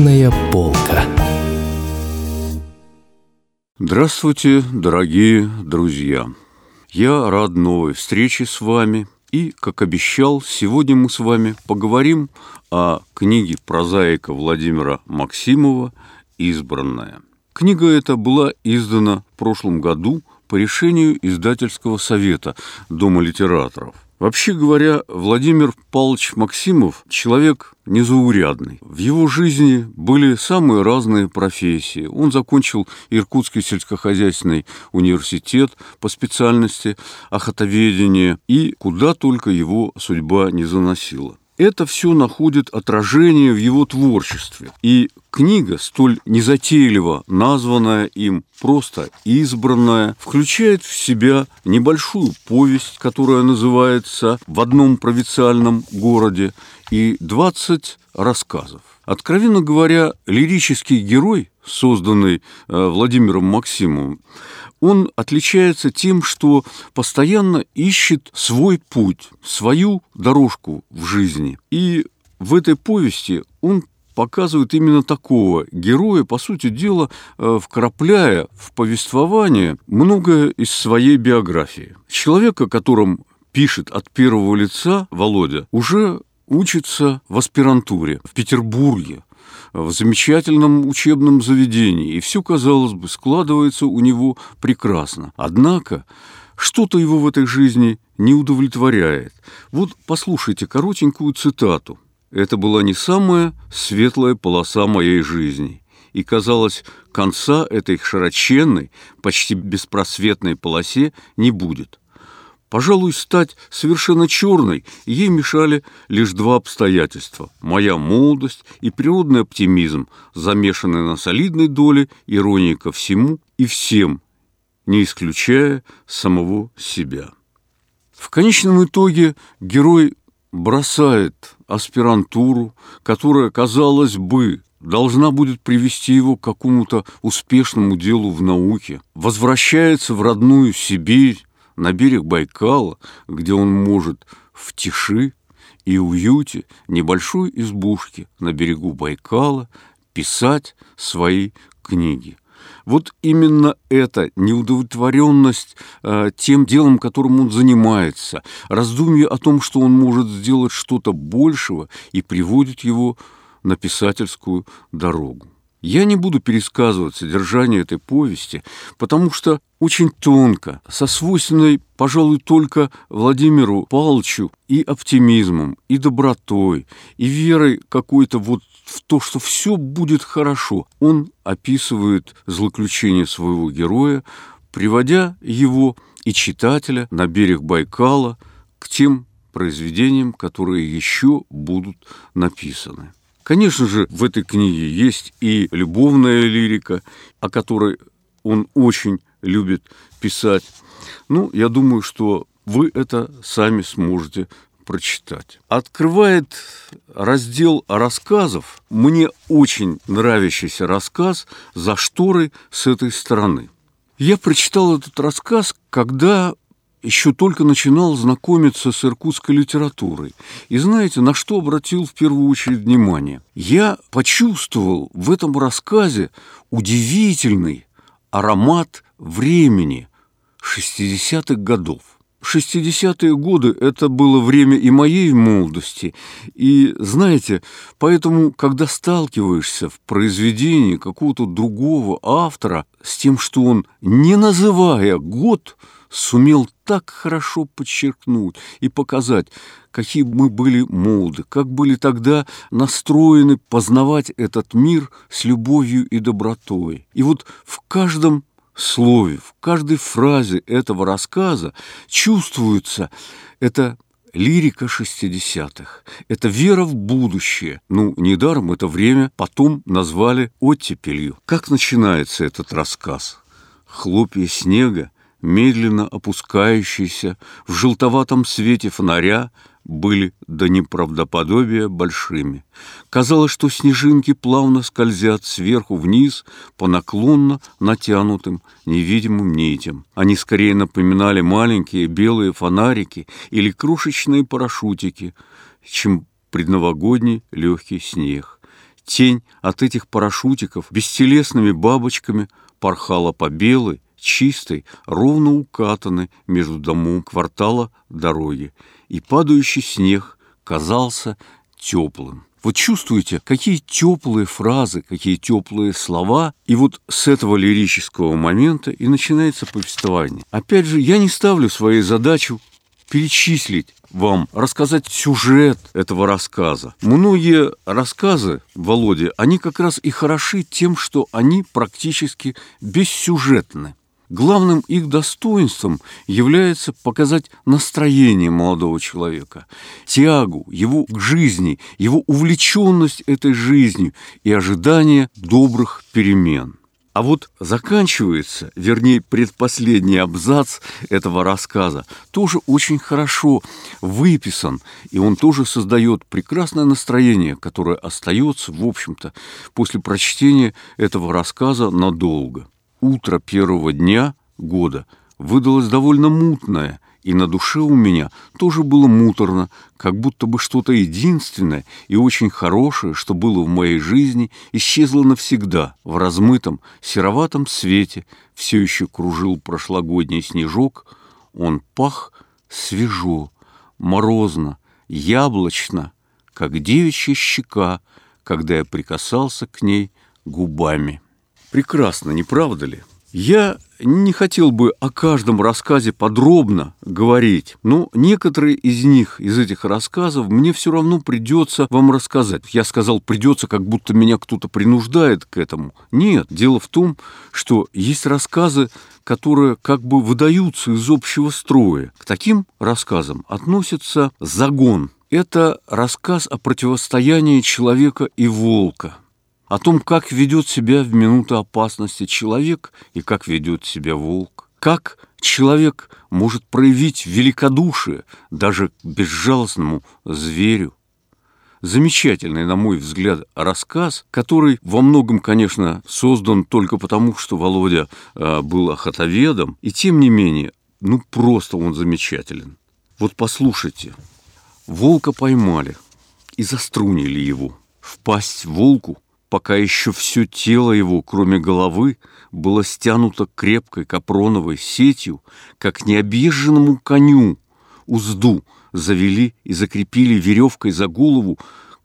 Книжная полка. Здравствуйте, дорогие друзья! Я рад новой встрече с вами. И, как обещал, сегодня мы с вами поговорим о книге прозаика Владимира Максимова «Избранная». Книга эта была издана в прошлом году по решению издательского совета Дома литераторов – Вообще говоря, Владимир Павлович Максимов – человек незаурядный. В его жизни были самые разные профессии. Он закончил Иркутский сельскохозяйственный университет по специальности охотоведения, и куда только его судьба не заносила это все находит отражение в его творчестве. И книга, столь незатейливо названная им просто «Избранная», включает в себя небольшую повесть, которая называется «В одном провинциальном городе», и 20 рассказов. Откровенно говоря, лирический герой, созданный э, Владимиром Максимовым, он отличается тем, что постоянно ищет свой путь, свою дорожку в жизни. И в этой повести он показывает именно такого героя, по сути дела, э, вкрапляя в повествование многое из своей биографии. Человека, которым пишет от первого лица Володя, уже учится в аспирантуре в Петербурге, в замечательном учебном заведении, и все, казалось бы, складывается у него прекрасно. Однако что-то его в этой жизни не удовлетворяет. Вот послушайте коротенькую цитату. «Это была не самая светлая полоса моей жизни, и, казалось, конца этой широченной, почти беспросветной полосе не будет. Пожалуй, стать совершенно черной ей мешали лишь два обстоятельства – моя молодость и природный оптимизм, замешанный на солидной доле иронии ко всему и всем, не исключая самого себя. В конечном итоге герой бросает аспирантуру, которая, казалось бы, должна будет привести его к какому-то успешному делу в науке, возвращается в родную Сибирь, на берег Байкала, где он может в тиши и уюте небольшой избушки на берегу Байкала писать свои книги. Вот именно эта неудовлетворенность э, тем делом, которым он занимается, раздумье о том, что он может сделать что-то большего, и приводит его на писательскую дорогу. Я не буду пересказывать содержание этой повести, потому что очень тонко, со свойственной, пожалуй, только Владимиру Павловичу и оптимизмом, и добротой, и верой какой-то вот в то, что все будет хорошо. Он описывает злоключение своего героя, приводя его и читателя на берег Байкала к тем произведениям, которые еще будут написаны. Конечно же, в этой книге есть и любовная лирика, о которой он очень любит писать. Ну, я думаю, что вы это сами сможете прочитать. Открывает раздел рассказов мне очень нравящийся рассказ «За шторы с этой стороны». Я прочитал этот рассказ, когда еще только начинал знакомиться с иркутской литературой. И знаете, на что обратил в первую очередь внимание? Я почувствовал в этом рассказе удивительный аромат времени 60-х годов. 60-е годы – это было время и моей молодости. И, знаете, поэтому, когда сталкиваешься в произведении какого-то другого автора с тем, что он, не называя год, сумел так хорошо подчеркнуть и показать, какие мы были молоды, как были тогда настроены познавать этот мир с любовью и добротой. И вот в каждом слове, в каждой фразе этого рассказа чувствуется это лирика 60-х. Это вера в будущее. Ну, недаром это время потом назвали оттепелью. Как начинается этот рассказ? Хлопья снега медленно опускающиеся в желтоватом свете фонаря, были до неправдоподобия большими. Казалось, что снежинки плавно скользят сверху вниз по наклонно натянутым невидимым нитям. Они скорее напоминали маленькие белые фонарики или крошечные парашютики, чем предновогодний легкий снег. Тень от этих парашютиков бестелесными бабочками порхала по белой, чистой, ровно укатанной между домом квартала дороги, и падающий снег казался теплым. Вот чувствуете, какие теплые фразы, какие теплые слова. И вот с этого лирического момента и начинается повествование. Опять же, я не ставлю своей задачу перечислить вам, рассказать сюжет этого рассказа. Многие рассказы, Володя, они как раз и хороши тем, что они практически бессюжетны. Главным их достоинством является показать настроение молодого человека, тягу его к жизни, его увлеченность этой жизнью и ожидание добрых перемен. А вот заканчивается, вернее, предпоследний абзац этого рассказа тоже очень хорошо выписан, и он тоже создает прекрасное настроение, которое остается, в общем-то, после прочтения этого рассказа надолго утро первого дня года выдалось довольно мутное, и на душе у меня тоже было муторно, как будто бы что-то единственное и очень хорошее, что было в моей жизни, исчезло навсегда. В размытом, сероватом свете все еще кружил прошлогодний снежок, он пах свежо, морозно, яблочно, как девичья щека, когда я прикасался к ней губами. Прекрасно, не правда ли? Я не хотел бы о каждом рассказе подробно говорить, но некоторые из них, из этих рассказов, мне все равно придется вам рассказать. Я сказал придется, как будто меня кто-то принуждает к этому. Нет, дело в том, что есть рассказы, которые как бы выдаются из общего строя. К таким рассказам относится «Загон». Это рассказ о противостоянии человека и волка – о том, как ведет себя в минуту опасности человек и как ведет себя волк, как человек может проявить великодушие даже к безжалостному зверю. Замечательный, на мой взгляд, рассказ, который во многом, конечно, создан только потому, что Володя э, был охотоведом, и тем не менее, ну просто он замечателен. Вот послушайте, волка поймали и заструнили его. В пасть волку – пока еще все тело его, кроме головы, было стянуто крепкой капроновой сетью, как необъезженному коню узду завели и закрепили веревкой за голову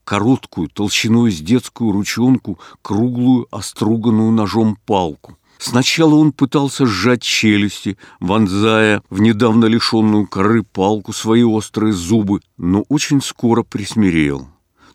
короткую, толщиной с детскую ручонку, круглую, оструганную ножом палку. Сначала он пытался сжать челюсти, вонзая в недавно лишенную коры палку свои острые зубы, но очень скоро присмирел.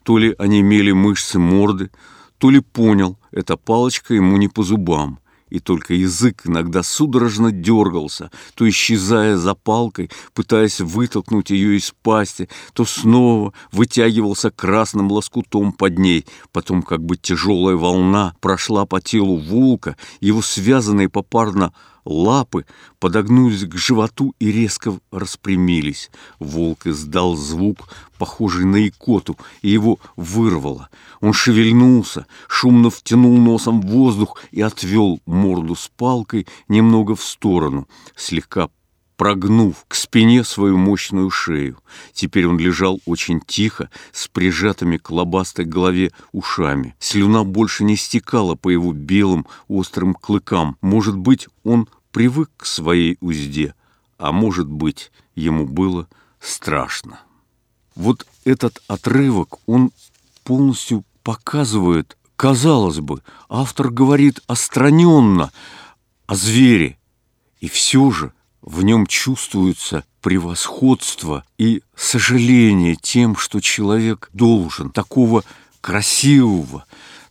То ли они онемели мышцы морды, то ли понял, эта палочка ему не по зубам, и только язык иногда судорожно дергался, то исчезая за палкой, пытаясь вытолкнуть ее из пасти, то снова вытягивался красным лоскутом под ней. Потом как бы тяжелая волна прошла по телу волка, его связанные попарно лапы подогнулись к животу и резко распрямились. Волк издал звук, похожий на икоту, и его вырвало. Он шевельнулся, шумно втянул носом воздух и отвел морду с палкой немного в сторону, слегка прогнув к спине свою мощную шею. Теперь он лежал очень тихо, с прижатыми к лобастой голове ушами. Слюна больше не стекала по его белым острым клыкам. Может быть, он привык к своей узде, а может быть, ему было страшно. Вот этот отрывок, он полностью показывает, казалось бы, автор говорит остраненно о звере, и все же в нем чувствуется превосходство и сожаление тем, что человек должен такого красивого,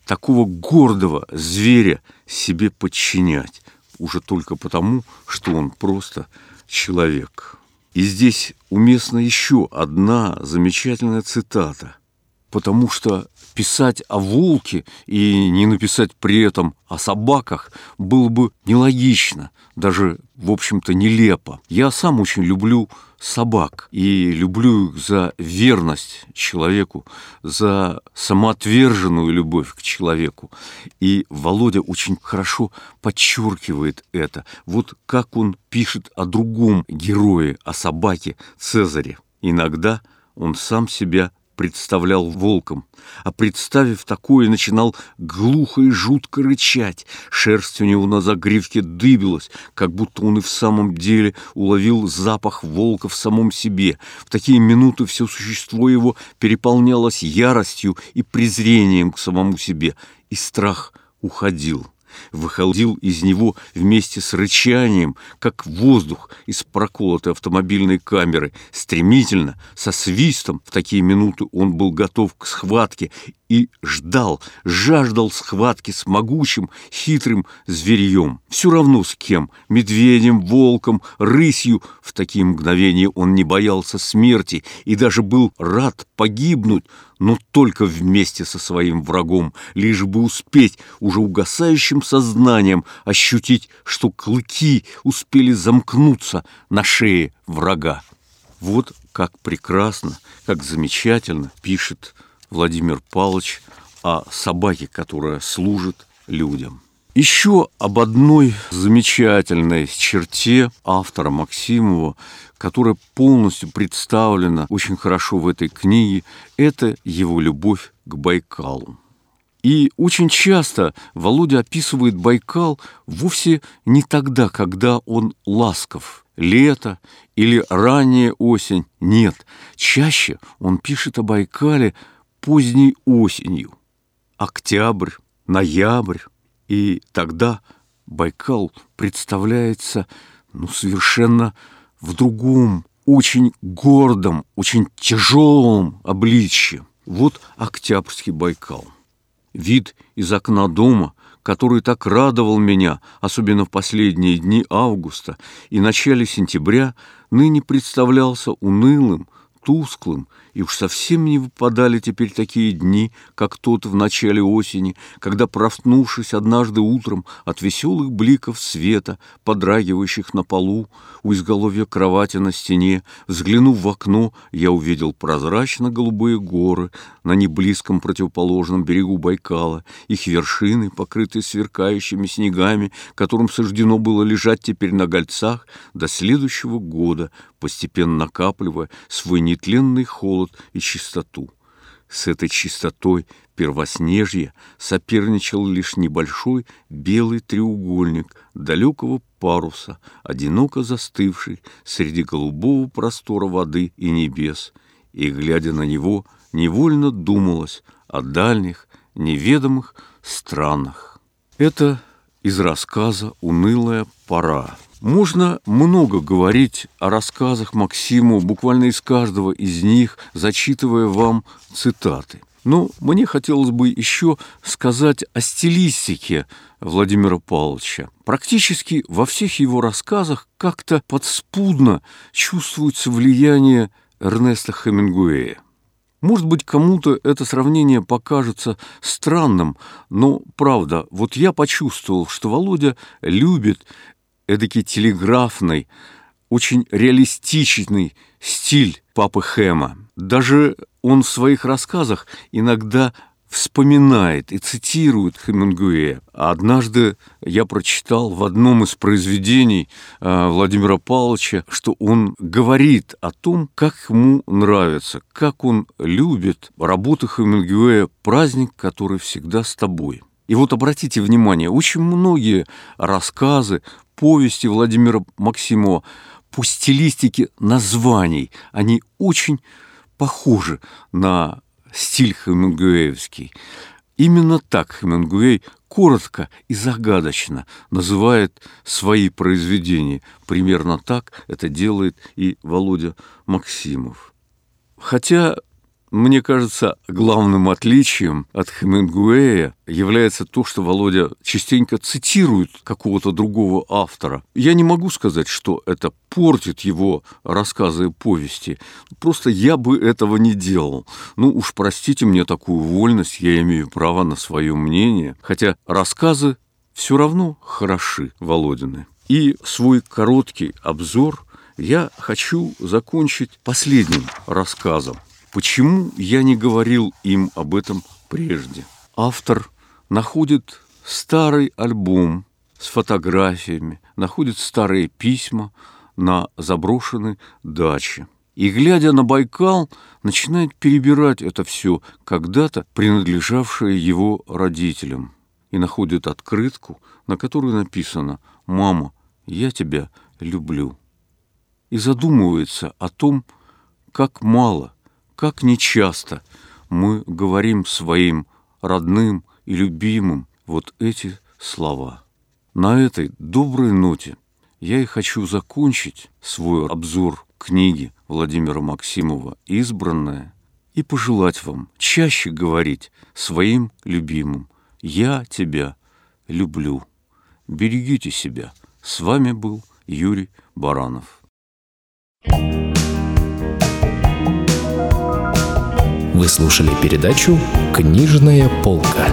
такого гордого зверя себе подчинять уже только потому, что он просто человек. И здесь уместна еще одна замечательная цитата, потому что писать о волке и не написать при этом о собаках было бы нелогично, даже, в общем-то, нелепо. Я сам очень люблю собак и люблю их за верность человеку, за самоотверженную любовь к человеку. И Володя очень хорошо подчеркивает это. Вот как он пишет о другом герое, о собаке Цезаре. Иногда он сам себя представлял волком, а представив такое, начинал глухо и жутко рычать. Шерсть у него на загривке дыбилась, как будто он и в самом деле уловил запах волка в самом себе. В такие минуты все существо его переполнялось яростью и презрением к самому себе, и страх уходил выходил из него вместе с рычанием, как воздух из проколотой автомобильной камеры. Стремительно, со свистом, в такие минуты он был готов к схватке и ждал, жаждал схватки с могучим, хитрым зверьем. Все равно с кем, медведем, волком, рысью. В такие мгновения он не боялся смерти и даже был рад погибнуть, но только вместе со своим врагом, лишь бы успеть уже угасающим сознанием ощутить, что клыки успели замкнуться на шее врага. Вот как прекрасно, как замечательно пишет Владимир Павлович о собаке, которая служит людям. Еще об одной замечательной черте автора Максимова, которая полностью представлена очень хорошо в этой книге, это его любовь к Байкалу. И очень часто Володя описывает Байкал вовсе не тогда, когда он ласков, лето или ранняя осень. Нет, чаще он пишет о Байкале поздней осенью, октябрь, ноябрь, и тогда Байкал представляется ну, совершенно в другом, очень гордом, очень тяжелом обличье. Вот Октябрьский Байкал. Вид из окна дома, который так радовал меня, особенно в последние дни августа и начале сентября, ныне представлялся унылым, тусклым и уж совсем не выпадали теперь такие дни, как тот в начале осени, когда, проснувшись однажды утром от веселых бликов света, подрагивающих на полу, у изголовья кровати на стене, взглянув в окно, я увидел прозрачно-голубые горы на неблизком противоположном берегу Байкала, их вершины, покрытые сверкающими снегами, которым суждено было лежать теперь на гольцах до следующего года, постепенно накапливая свой нетленный холод и чистоту. С этой чистотой первоснежья соперничал лишь небольшой белый треугольник далекого паруса, одиноко застывший среди голубого простора воды и небес, и, глядя на него, невольно думалось о дальних, неведомых странах. Это из рассказа «Унылая пора». Можно много говорить о рассказах Максиму, буквально из каждого из них, зачитывая вам цитаты. Но мне хотелось бы еще сказать о стилистике Владимира Павловича. Практически во всех его рассказах как-то подспудно чувствуется влияние Эрнеста Хемингуэя. Может быть, кому-то это сравнение покажется странным, но правда, вот я почувствовал, что Володя любит эдакий телеграфный, очень реалистичный стиль папы Хэма. Даже он в своих рассказах иногда вспоминает и цитирует Хемингуэя. Однажды я прочитал в одном из произведений э, Владимира Павловича, что он говорит о том, как ему нравится, как он любит работу Хемингуэя «Праздник, который всегда с тобой». И вот обратите внимание, очень многие рассказы, повести Владимира Максимова по стилистике названий, они очень похожи на стиль хемингуэевский. Именно так Хемингуэй коротко и загадочно называет свои произведения. Примерно так это делает и Володя Максимов. Хотя мне кажется, главным отличием от Хемингуэя является то, что Володя частенько цитирует какого-то другого автора. Я не могу сказать, что это портит его рассказы и повести. Просто я бы этого не делал. Ну уж простите мне такую вольность, я имею право на свое мнение. Хотя рассказы все равно хороши, Володины. И свой короткий обзор я хочу закончить последним рассказом – Почему я не говорил им об этом прежде? Автор находит старый альбом с фотографиями, находит старые письма на заброшенной даче. и, глядя на Байкал, начинает перебирать это все, когда-то принадлежавшее его родителям, и находит открытку, на которой написано «Мама, я тебя люблю». И задумывается о том, как мало, как нечасто мы говорим своим родным и любимым вот эти слова. На этой доброй ноте я и хочу закончить свой обзор книги Владимира Максимова «Избранная» и пожелать вам чаще говорить своим любимым «Я тебя люблю». Берегите себя. С вами был Юрий Баранов. Вы слушали передачу «Книжная полка».